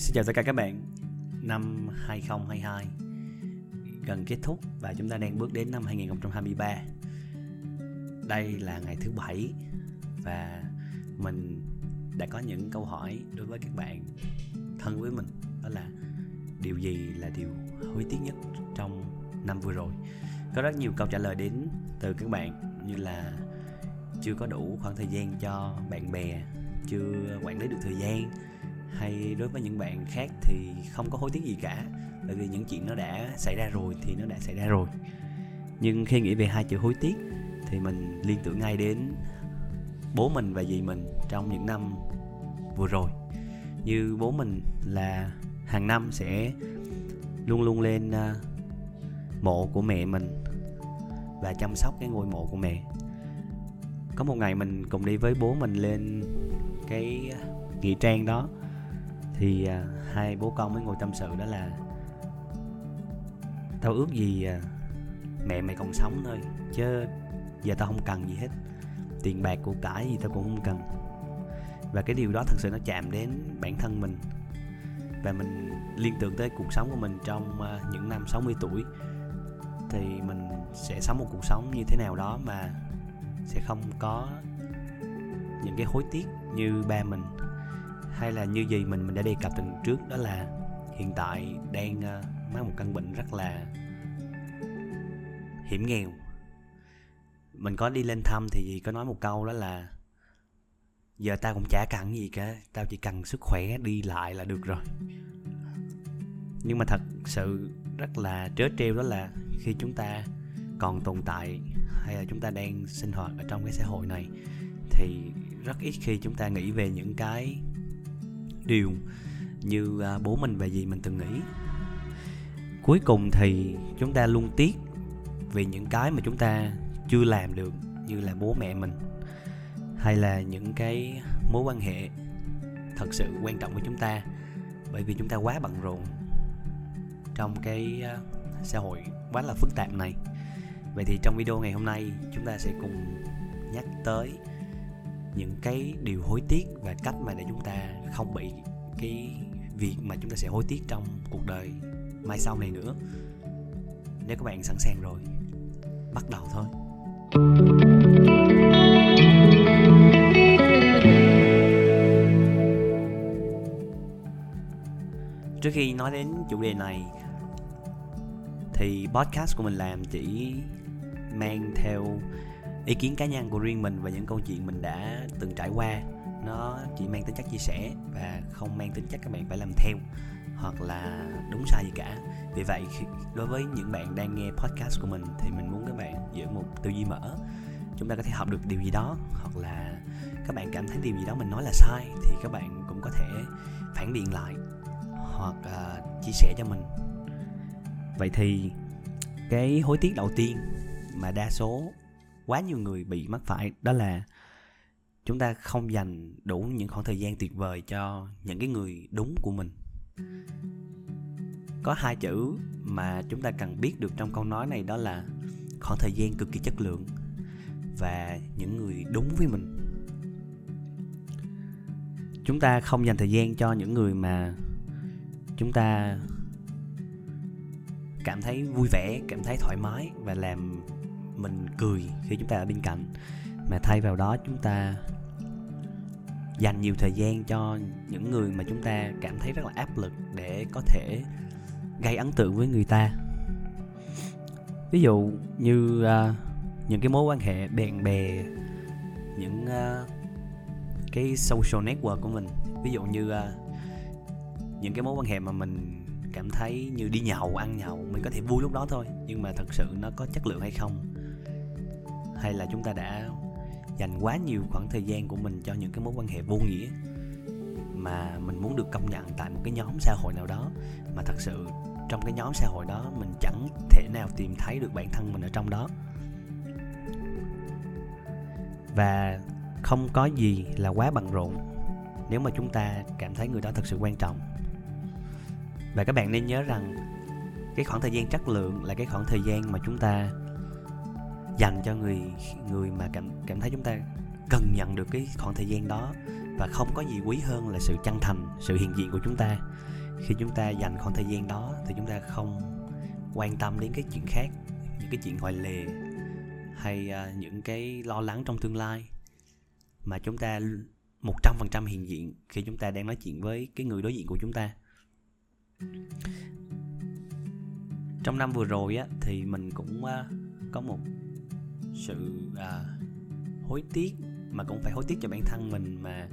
Xin chào tất cả các bạn. Năm 2022 Gần kết thúc và chúng ta đang bước đến năm 2023 Đây là ngày thứ bảy Và mình đã có những câu hỏi đối với các bạn thân với mình. Đó là điều gì là điều hối tiếc nhất trong năm vừa rồi? Có rất nhiều câu trả lời đến từ các bạn, Như là chưa có đủ khoảng thời gian cho bạn bè, Chưa quản lý được thời gian hay đối với những bạn khác thì không có hối tiếc gì cả, bởi vì những chuyện nó đã xảy ra rồi thì nó đã xảy ra rồi. Nhưng khi nghĩ về hai chữ hối tiếc thì mình liên tưởng ngay đến bố mình và dì mình trong những năm vừa rồi. Như bố mình là hàng năm sẽ luôn luôn lên à, mộ của mẹ mình và chăm sóc cái ngôi mộ của mẹ. Có một ngày mình cùng đi với bố mình lên cái nghĩa trang đó thì à, hai bố con mới ngồi tâm sự đó là tao ước gì à, mẹ mày còn sống thôi chứ giờ tao không cần gì hết. Tiền bạc của cải gì tao cũng không cần. Và cái điều đó thật sự nó chạm đến bản thân mình. Và mình liên tưởng tới cuộc sống của mình trong à, những năm 60 tuổi thì mình sẽ sống một cuộc sống như thế nào đó mà sẽ không có những cái hối tiếc như ba mình hay là như gì mình mình đã đề cập từ trước, đó là hiện tại đang ờ, mắc một căn bệnh rất là hiểm nghèo. Mình có đi lên thăm thì gì có nói một câu đó là, giờ tao cũng chả cần gì cả, tao chỉ cần sức khỏe đi lại là được rồi. Nhưng mà thật sự rất là trớ trêu đó là khi chúng ta còn tồn tại hay là chúng ta đang sinh hoạt ở trong cái xã hội này, thì rất ít khi chúng ta nghĩ về những cái điều như à, bố mình và dì mình từng nghĩ. Cuối cùng thì chúng ta luôn tiếc vì những cái mà chúng ta chưa làm được như là bố mẹ mình, hay là những cái mối quan hệ thật sự quan trọng với chúng ta, bởi vì chúng ta quá bận rộn trong cái à, xã hội quá là phức tạp này. Vậy thì trong video ngày hôm nay chúng ta sẽ cùng nhắc tới những cái điều hối tiếc và cách mà để chúng ta không bị cái việc mà chúng ta sẽ hối tiếc trong cuộc đời mai sau này nữa. Nếu các bạn sẵn sàng rồi, bắt đầu thôi. Trước khi nói đến chủ đề này, thì podcast của mình làm chỉ mang theo ý kiến cá nhân của riêng mình và những câu chuyện mình đã từng trải qua nó chỉ mang tính chất chia sẻ và không mang tính chất các bạn phải làm theo hoặc là đúng sai gì cả. Vì vậy đối với những bạn đang nghe podcast của mình thì mình muốn các bạn giữ một tư duy mở. Chúng ta có thể học được điều gì đó hoặc là các bạn cảm thấy điều gì đó mình nói là sai thì các bạn cũng có thể phản biện lại hoặc uh, chia sẻ cho mình. Vậy thì cái hối tiếc đầu tiên mà đa số quá nhiều người bị mắc phải, đó là chúng ta không dành đủ những khoảng thời gian tuyệt vời cho những cái người đúng của mình. Có hai chữ mà chúng ta cần biết được trong câu nói này đó là khoảng thời gian cực kỳ chất lượng và những người đúng với mình. Chúng ta không dành thời gian cho những người mà chúng ta cảm thấy vui vẻ, cảm thấy thoải mái và làm mình cười khi chúng ta ở bên cạnh. Mà thay vào đó chúng ta dành nhiều thời gian cho những người mà chúng ta cảm thấy rất là áp lực để có thể gây ấn tượng với người ta. Ví dụ như uh, những cái mối quan hệ bạn bè những uh, cái social network của mình. Ví dụ như uh, những cái mối quan hệ mà mình cảm thấy như đi nhậu ăn nhậu mình có thể vui lúc đó thôi nhưng mà thật sự nó có chất lượng hay không? Hay là chúng ta đã dành quá nhiều khoảng thời gian của mình cho những cái mối quan hệ vô nghĩa mà mình muốn được công nhận tại một cái nhóm xã hội nào đó? Mà thật sự trong cái nhóm xã hội đó mình chẳng thể nào tìm thấy được bản thân mình ở trong đó. Và không có gì là quá bận rộn nếu mà chúng ta cảm thấy người đó thật sự quan trọng. Và các bạn nên nhớ rằng cái khoảng thời gian chất lượng là cái khoảng thời gian mà chúng ta dành cho người người mà cảm cảm thấy chúng ta cần nhận được cái khoảng thời gian đó và không có gì quý hơn là sự chân thành sự hiện diện của chúng ta. Khi chúng ta dành khoảng thời gian đó thì chúng ta không quan tâm đến cái chuyện khác những cái chuyện ngoài lề hay uh, những cái lo lắng trong tương lai. Mà chúng ta một trăm phần trăm hiện diện khi chúng ta đang nói chuyện với cái người đối diện của chúng ta. Trong năm vừa rồi á thì mình cũng uh, có một sự à, hối tiếc mà cũng phải hối tiếc cho bản thân mình mà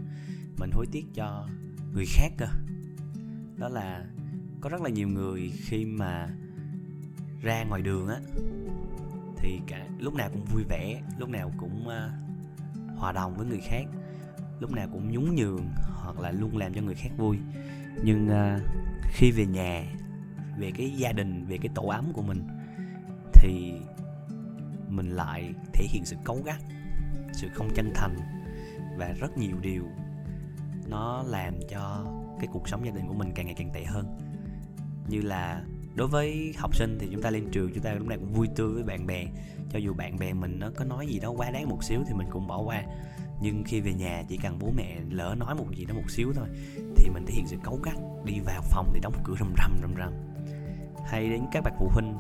mình hối tiếc cho người khác cơ. Đó là có rất là nhiều người khi mà ra ngoài đường á thì cả lúc nào cũng vui vẻ lúc nào cũng uh, hòa đồng với người khác lúc nào cũng nhún nhường hoặc là luôn làm cho người khác vui. Nhưng uh, khi về nhà về cái gia đình về cái tổ ấm của mình thì mình lại thể hiện sự cấu gắt, sự không chân thành và rất nhiều điều nó làm cho cái cuộc sống gia đình của mình càng ngày càng tệ hơn. Như là đối với học sinh thì chúng ta lên trường chúng ta lúc nào cũng vui tươi với bạn bè, cho dù bạn bè mình nó có nói gì đó quá đáng một xíu thì mình cũng bỏ qua. Nhưng khi về nhà chỉ cần bố mẹ lỡ nói một gì đó một xíu thôi thì mình thể hiện sự cấu gắt, đi vào phòng thì đóng cửa rầm rầm rầm rầm. Hay đến các bậc phụ huynh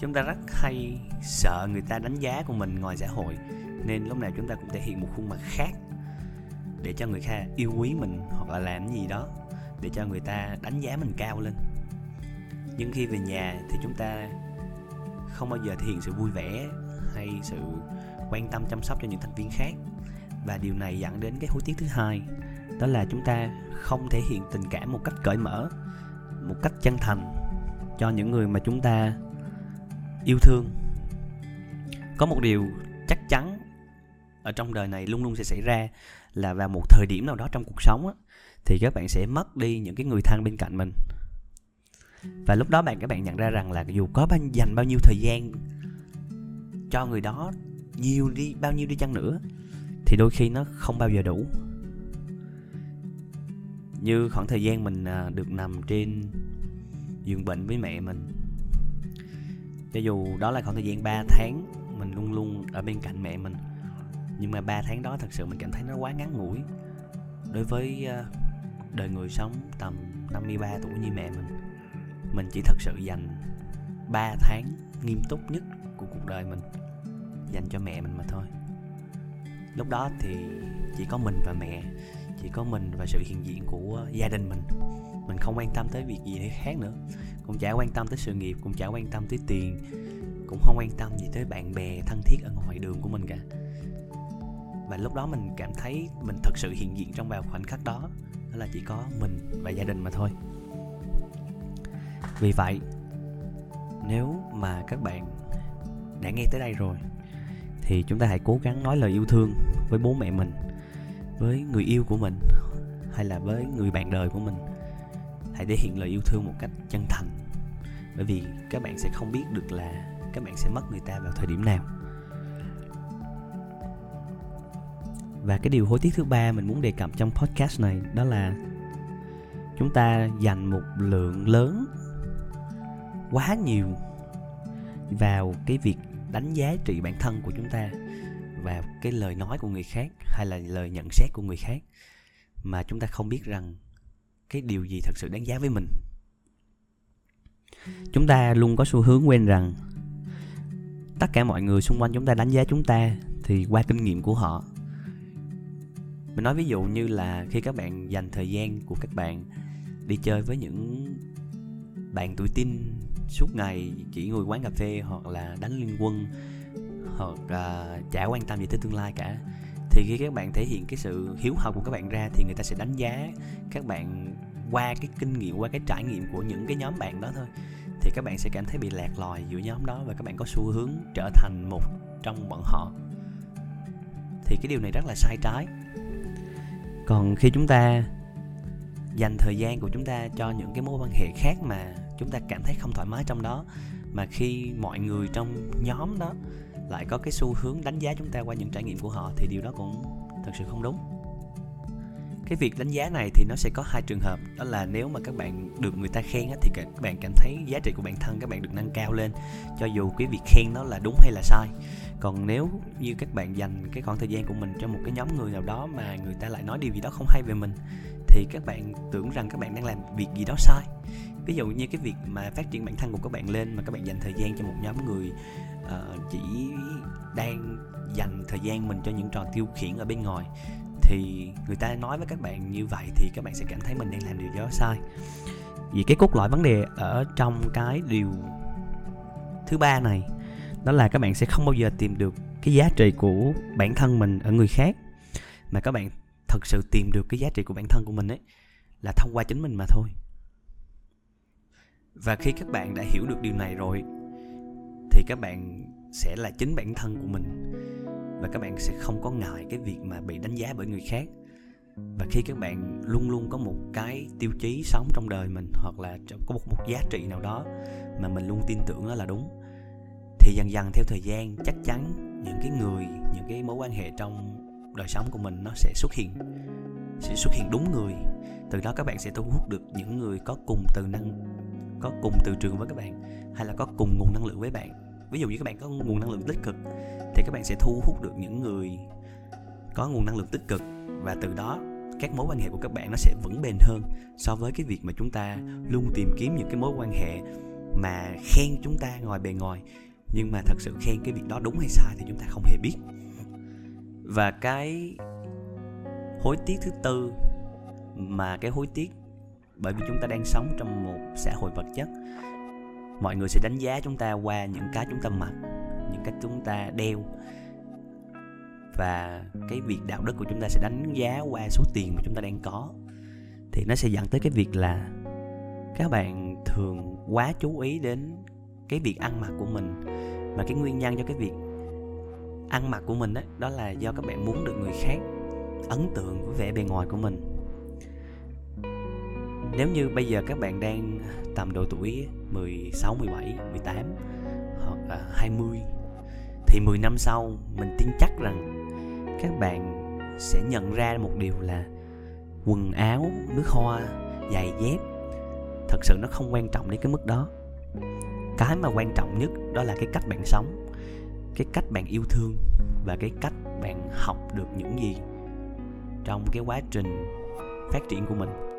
chúng ta rất hay sợ người ta đánh giá của mình ngoài xã hội, nên lúc nào chúng ta cũng thể hiện một khuôn mặt khác để cho người khác yêu quý mình hoặc là làm gì đó để cho người ta đánh giá mình cao lên. Nhưng khi về nhà thì chúng ta không bao giờ thể hiện sự vui vẻ hay sự quan tâm chăm sóc cho những thành viên khác. Và điều này dẫn đến cái hối tiếc thứ hai, đó là chúng ta không thể hiện tình cảm một cách cởi mở, một cách chân thành cho những người mà chúng ta yêu thương. Có một điều chắc chắn ở trong đời này luôn luôn sẽ xảy ra là vào một thời điểm nào đó trong cuộc sống á, thì các bạn sẽ mất đi những cái người thân bên cạnh mình. Và lúc đó bạn các bạn nhận ra rằng là dù có bao dành bao nhiêu thời gian cho người đó nhiều đi bao nhiêu đi chăng nữa thì đôi khi nó không bao giờ đủ. Như khoảng thời gian mình à, được nằm trên giường bệnh với mẹ mình cho dù đó là khoảng thời gian 3 tháng mình luôn luôn ở bên cạnh mẹ mình, nhưng mà 3 tháng đó thật sự mình cảm thấy nó quá ngắn ngủi. Đối với ờ, đời người sống tầm 53 tuổi như mẹ mình mình chỉ thật sự dành 3 tháng nghiêm túc nhất của cuộc đời mình dành cho mẹ mình mà thôi. Lúc đó thì chỉ có mình và mẹ, chỉ có mình và sự hiện diện của gia đình mình. Mình không quan tâm tới việc gì khác nữa cũng chả quan tâm tới sự nghiệp, cũng chả quan tâm tới tiền, cũng không quan tâm gì tới bạn bè, thân thiết ở ngoài đường của mình cả. Và lúc đó mình cảm thấy mình thật sự hiện diện trong vào khoảnh khắc đó đó là chỉ có mình và gia đình mà thôi. Vì vậy, nếu mà các bạn đã nghe tới đây rồi, thì chúng ta hãy cố gắng nói lời yêu thương với bố mẹ mình, với người yêu của mình, hay là với người bạn đời của mình hãy thể hiện lời yêu thương một cách chân thành. Bởi vì các bạn sẽ không biết được là các bạn sẽ mất người ta vào thời điểm nào. Và cái điều hối tiếc thứ ba mình muốn đề cập trong podcast này đó là chúng ta dành một lượng lớn, quá nhiều vào cái việc đánh giá trị bản thân của chúng ta và cái lời nói của người khác hay là lời nhận xét của người khác mà chúng ta không biết rằng cái điều gì thật sự đáng giá với mình? Chúng ta luôn có xu hướng quên rằng tất cả mọi người xung quanh chúng ta đánh giá chúng ta thì qua kinh nghiệm của họ. Mình nói ví dụ như là khi các bạn dành thời gian của các bạn đi chơi với những bạn tuổi tin suốt ngày chỉ ngồi quán cà phê hoặc là đánh liên quân hoặc uh, chả quan tâm gì tới tương lai cả thì khi các bạn thể hiện cái sự hiếu học của các bạn ra thì người ta sẽ đánh giá các bạn qua cái kinh nghiệm, qua cái trải nghiệm của những cái nhóm bạn đó thôi. Thì các bạn sẽ cảm thấy bị lạc lòi giữa nhóm đó và các bạn có xu hướng trở thành một trong bọn họ. Thì cái điều này rất là sai trái. Còn khi chúng ta dành thời gian của chúng ta cho những cái mối quan hệ khác mà chúng ta cảm thấy không thoải mái trong đó, mà khi mọi người trong nhóm đó lại có cái xu hướng đánh giá chúng ta qua những trải nghiệm của họ thì điều đó cũng thật sự không đúng. Cái việc đánh giá này thì nó sẽ có hai trường hợp. Đó là nếu mà các bạn được người ta khen thì các bạn cảm thấy giá trị của bản thân các bạn được nâng cao lên, cho dù cái việc khen nó là đúng hay là sai. Còn nếu như các bạn dành cái khoảng thời gian của mình cho một cái nhóm người nào đó mà người ta lại nói điều gì đó không hay về mình, thì các bạn tưởng rằng các bạn đang làm việc gì đó sai. Ví dụ như cái việc mà phát triển bản thân của các bạn lên mà các bạn dành thời gian cho một nhóm người uh, chỉ đang dành thời gian mình cho những trò tiêu khiển ở bên ngoài. Thì người ta nói với các bạn như vậy thì các bạn sẽ cảm thấy mình đang làm điều đó sai. Vì cái cốt lõi vấn đề ở trong cái điều thứ ba này đó là các bạn sẽ không bao giờ tìm được cái giá trị của bản thân mình ở người khác. Mà các bạn thật sự tìm được cái giá trị của bản thân của mình ấy là thông qua chính mình mà thôi. Và khi các bạn đã hiểu được điều này rồi thì các bạn sẽ là chính bản thân của mình. Và các bạn sẽ không có ngại cái việc mà bị đánh giá bởi người khác. Và khi các bạn luôn luôn có một cái tiêu chí sống trong đời mình, hoặc là có một một giá trị nào đó mà mình luôn tin tưởng đó là đúng, thì dần dần theo thời gian, chắc chắn những cái người, những cái mối quan hệ trong đời sống của mình nó sẽ xuất hiện. Sẽ xuất hiện đúng người từ đó các bạn sẽ thu hút được những người có cùng từ năng, có cùng từ trường với các bạn, hay là có cùng nguồn năng lượng với bạn. Ví dụ như các bạn có nguồn năng lượng tích cực, thì các bạn sẽ thu hút được những người có nguồn năng lượng tích cực. Và từ đó, các mối quan hệ của các bạn nó sẽ vững bền hơn so với cái việc mà chúng ta luôn tìm kiếm những cái mối quan hệ mà khen chúng ta ngoài bề ngoài. Nhưng mà thật sự khen cái việc đó đúng hay sai thì chúng ta không hề biết. Và cái hối tiếc thứ tư mà cái hối tiếc bởi vì chúng ta đang sống trong một xã hội vật chất. Mọi người sẽ đánh giá chúng ta qua những cái chúng ta mặc những cái chúng ta đeo. Và cái việc đạo đức của chúng ta sẽ đánh giá qua số tiền mà chúng ta đang có. Thì nó sẽ dẫn tới cái việc là các bạn thường quá chú ý đến cái việc ăn mặc của mình. Và cái nguyên nhân cho cái việc ăn mặc của mình đó, đó là do các bạn muốn được người khác ấn tượng với vẻ bề ngoài của mình nếu như bây giờ các bạn đang tầm độ tuổi 16, 17, 18 hoặc là 20 thì 10 năm sau mình tin chắc rằng các bạn sẽ nhận ra một điều là quần áo, nước hoa, giày dép thật sự nó không quan trọng đến cái mức đó. Cái mà quan trọng nhất đó là cái cách bạn sống, cái cách bạn yêu thương và cái cách bạn học được những gì trong cái quá trình phát triển của mình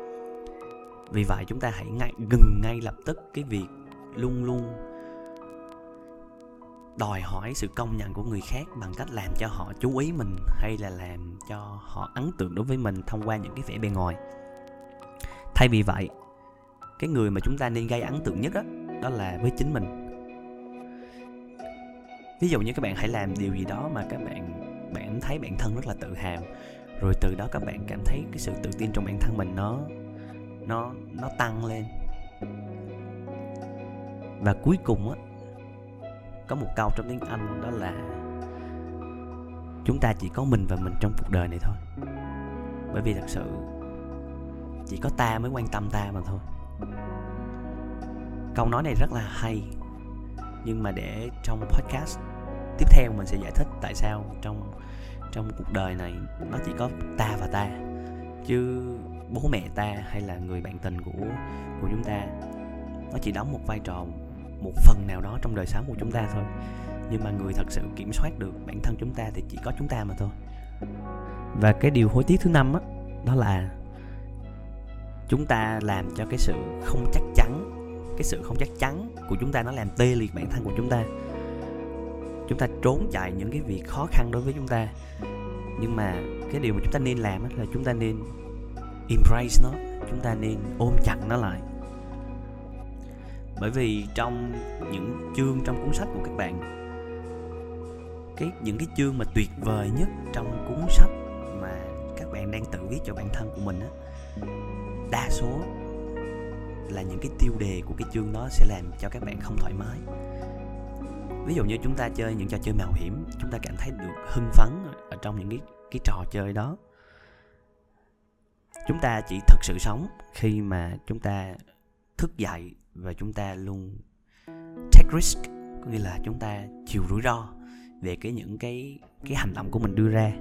vì vậy chúng ta hãy ngay ngừng ngay lập tức cái việc luôn luôn đòi hỏi sự công nhận của người khác bằng cách làm cho họ chú ý mình hay là làm cho họ ấn tượng đối với mình thông qua những cái vẻ bề ngoài. Thay vì vậy cái người mà chúng ta nên gây ấn tượng nhất đó, đó là với chính mình. Ví dụ như các bạn hãy làm điều gì đó mà các bạn bạn thấy bản thân rất là tự hào rồi từ đó các bạn cảm thấy cái sự tự tin trong bản thân mình nó nó nó tăng lên. Và cuối cùng á, có một câu trong tiếng anh đó là chúng ta chỉ có mình và mình trong cuộc đời này thôi. Bởi vì thật sự chỉ có ta mới quan tâm ta mà thôi. Câu nói này rất là hay, nhưng mà để trong podcast tiếp theo mình sẽ giải thích tại sao trong trong cuộc đời này nó chỉ có ta và ta. Chứ bố mẹ ta hay là người bạn tình của của chúng ta nó chỉ đóng một vai trò một phần nào đó trong đời sống của chúng ta thôi. Nhưng mà người thật sự kiểm soát được bản thân chúng ta thì chỉ có chúng ta mà thôi. Và cái điều hối tiếc thứ năm đó, đó là chúng ta làm cho cái sự không chắc chắn cái sự không chắc chắn của chúng ta nó làm tê liệt bản thân của chúng ta. Chúng ta trốn chạy những cái việc khó khăn đối với chúng ta. Nhưng mà cái điều mà chúng ta nên làm là chúng ta nên embrace nó, chúng ta nên ôm chặt nó lại. Bởi vì trong những chương, trong cuốn sách của các bạn, cái, những cái chương mà tuyệt vời nhất trong cuốn sách mà các bạn đang tự viết cho bản thân của mình á, đa số là những cái tiêu đề của cái chương đó sẽ làm cho các bạn không thoải mái. Ví dụ như chúng ta chơi những trò chơi mạo hiểm, chúng ta cảm thấy được hưng phấn ở trong những cái cái trò chơi đó chúng ta chỉ thực sự sống khi mà chúng ta thức dậy và chúng ta luôn take risk, có nghĩa là chúng ta chịu rủi ro về cái những cái cái hành động của mình đưa ra.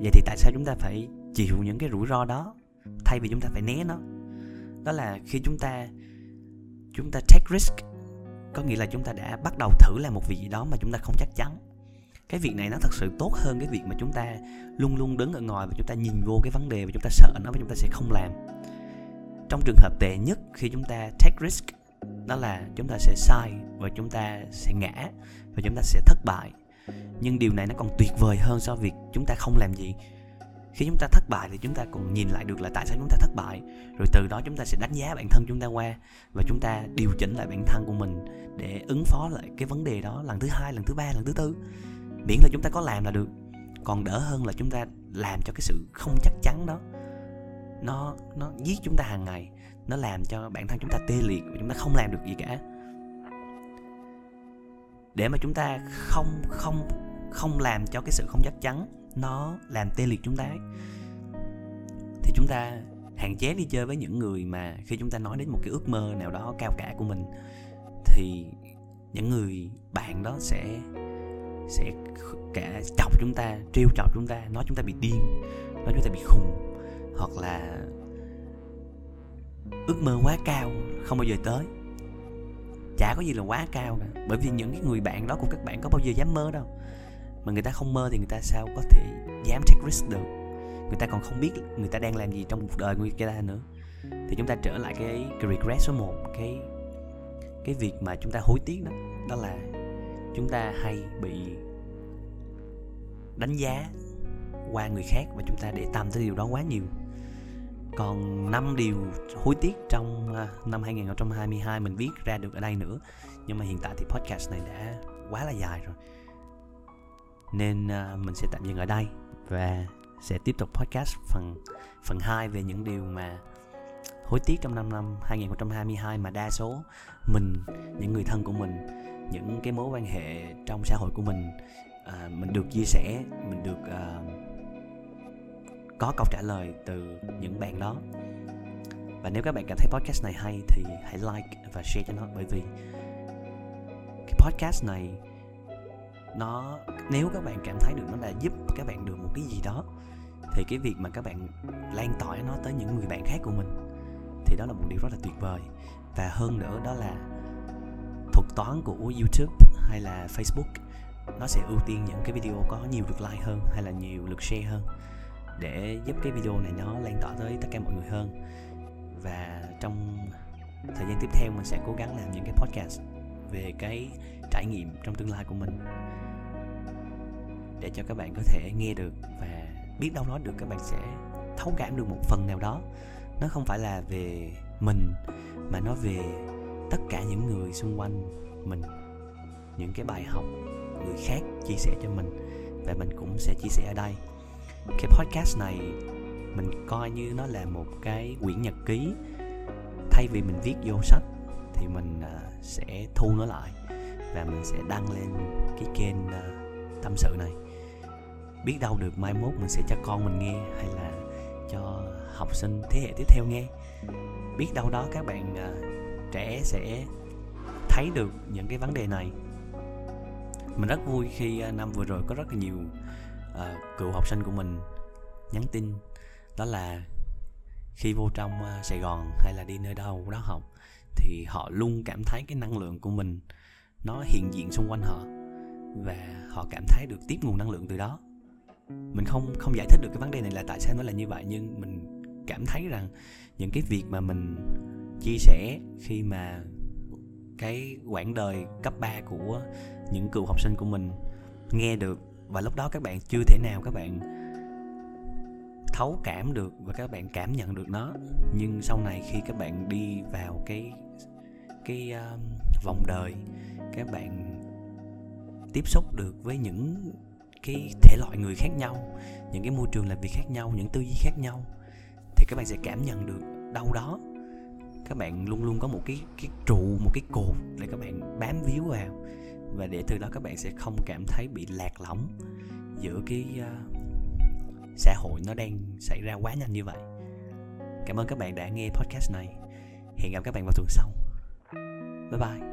Vậy thì tại sao chúng ta phải chịu những cái rủi ro đó thay vì chúng ta phải né nó? Đó là khi chúng ta chúng ta take risk, có nghĩa là chúng ta đã bắt đầu thử làm một việc gì đó mà chúng ta không chắc chắn cái việc này nó thật sự tốt hơn cái việc mà chúng ta luôn luôn đứng ở ngoài và chúng ta nhìn vô cái vấn đề và chúng ta sợ nó và chúng ta sẽ không làm trong trường hợp tệ nhất khi chúng ta take risk đó là chúng ta sẽ sai và chúng ta sẽ ngã và chúng ta sẽ thất bại nhưng điều này nó còn tuyệt vời hơn so với việc chúng ta không làm gì khi chúng ta thất bại thì chúng ta còn nhìn lại được là tại sao chúng ta thất bại rồi từ đó chúng ta sẽ đánh giá bản thân chúng ta qua và chúng ta điều chỉnh lại bản thân của mình để ứng phó lại cái vấn đề đó lần thứ hai lần thứ ba lần thứ tư miễn là chúng ta có làm là được. Còn đỡ hơn là chúng ta làm cho cái sự không chắc chắn đó nó nó giết chúng ta hàng ngày nó làm cho bản thân chúng ta tê liệt và chúng ta không làm được gì cả. Để mà chúng ta không không không làm cho cái sự không chắc chắn nó làm tê liệt chúng ta ấy, thì chúng ta hạn chế đi chơi với những người mà khi chúng ta nói đến một cái ước mơ nào đó cao cả của mình thì những người bạn đó sẽ sẽ cả chọc chúng ta trêu chọc chúng ta nói chúng ta bị điên nói chúng ta bị khùng hoặc là ước mơ quá cao không bao giờ tới. Chả có gì là quá cao cả bởi vì những cái người bạn đó của các bạn có bao giờ dám mơ đâu. Mà người ta không mơ thì người ta sao có thể dám take risk được? Người ta còn không biết người ta đang làm gì trong cuộc đời người ta nữa. Thì chúng ta trở lại cái, cái regret số 1 cái cái việc mà chúng ta hối tiếc đó đó là chúng ta hay bị đánh giá qua người khác và chúng ta để tâm tới điều đó quá nhiều. Còn 5 điều hối tiếc trong à, năm 2022 mình viết ra được ở đây nữa, nhưng mà hiện tại thì podcast này đã quá là dài rồi. Nên à, mình sẽ tạm dừng ở đây và sẽ tiếp tục podcast phần phần 2 về những điều mà hối tiếc trong năm năm 2022 mà đa số mình, những người thân của mình những cái mối quan hệ trong xã hội của mình. À, mình được chia sẻ mình được à, có câu trả lời từ những bạn đó. Và nếu các bạn cảm thấy podcast này hay thì hãy like và share cho nó bởi vì cái podcast này nó nếu các bạn cảm thấy được nó đã giúp các bạn được một cái gì đó thì cái việc mà các bạn lan tỏa nó tới những người bạn khác của mình thì đó là một điều rất là tuyệt vời. Và hơn nữa đó là thuật toán của YouTube hay là Facebook, nó sẽ ưu tiên những cái video có nhiều lượt like hơn hay là nhiều lượt share hơn để giúp cái video này nó lan tỏa tới tất cả mọi người hơn. Và trong thời gian tiếp theo, mình sẽ cố gắng làm những cái podcast về cái trải nghiệm trong tương lai của mình để cho các bạn có thể nghe được và biết đâu nói được các bạn sẽ thấu cảm được một phần nào đó. Nó không phải là về mình mà nó về tất cả những người xung quanh mình, những cái bài học người khác chia sẻ cho mình và mình cũng sẽ chia sẻ ở đây. Cái podcast này mình coi như nó là một cái quyển nhật ký. Thay vì mình viết vô sách thì mình à, sẽ thu nó lại và mình sẽ đăng lên cái kênh à, tâm sự này. Biết đâu được mai mốt mình sẽ cho con mình nghe hay là cho học sinh thế hệ tiếp theo nghe. Biết đâu đó các bạn à, trẻ sẽ thấy được những cái vấn đề này. Mình rất vui khi à, năm vừa rồi có rất là nhiều uh, cựu học sinh của mình nhắn tin. Đó là khi vô trong uh, Sài Gòn hay là đi nơi đâu đó học thì họ luôn cảm thấy cái năng lượng của mình nó hiện diện xung quanh họ và họ cảm thấy được tiếp nguồn năng lượng từ đó. Mình không không giải thích được cái vấn đề này là tại sao nó là như vậy nhưng mình cảm thấy rằng những cái việc mà mình chia sẻ khi mà cái quãng đời cấp 3 của những cựu học sinh của mình nghe được. Và lúc đó các bạn chưa thể nào các bạn thấu cảm được và các bạn cảm nhận được nó. Nhưng sau này khi các bạn đi vào cái cái uh, vòng đời các bạn tiếp xúc được với những cái thể loại người khác nhau những cái môi trường làm việc khác nhau những tư duy khác nhau thì các bạn sẽ cảm nhận được đâu đó. Các bạn luôn luôn có một cái cái trụ một cái cột để các bạn bám víu vào. Và để từ đó các bạn sẽ không cảm thấy bị lạc lõng giữa cái uh, xã hội nó đang xảy ra quá nhanh như vậy. Cảm ơn các bạn đã nghe podcast này. Hẹn gặp các bạn vào tuần sau. Bye bye.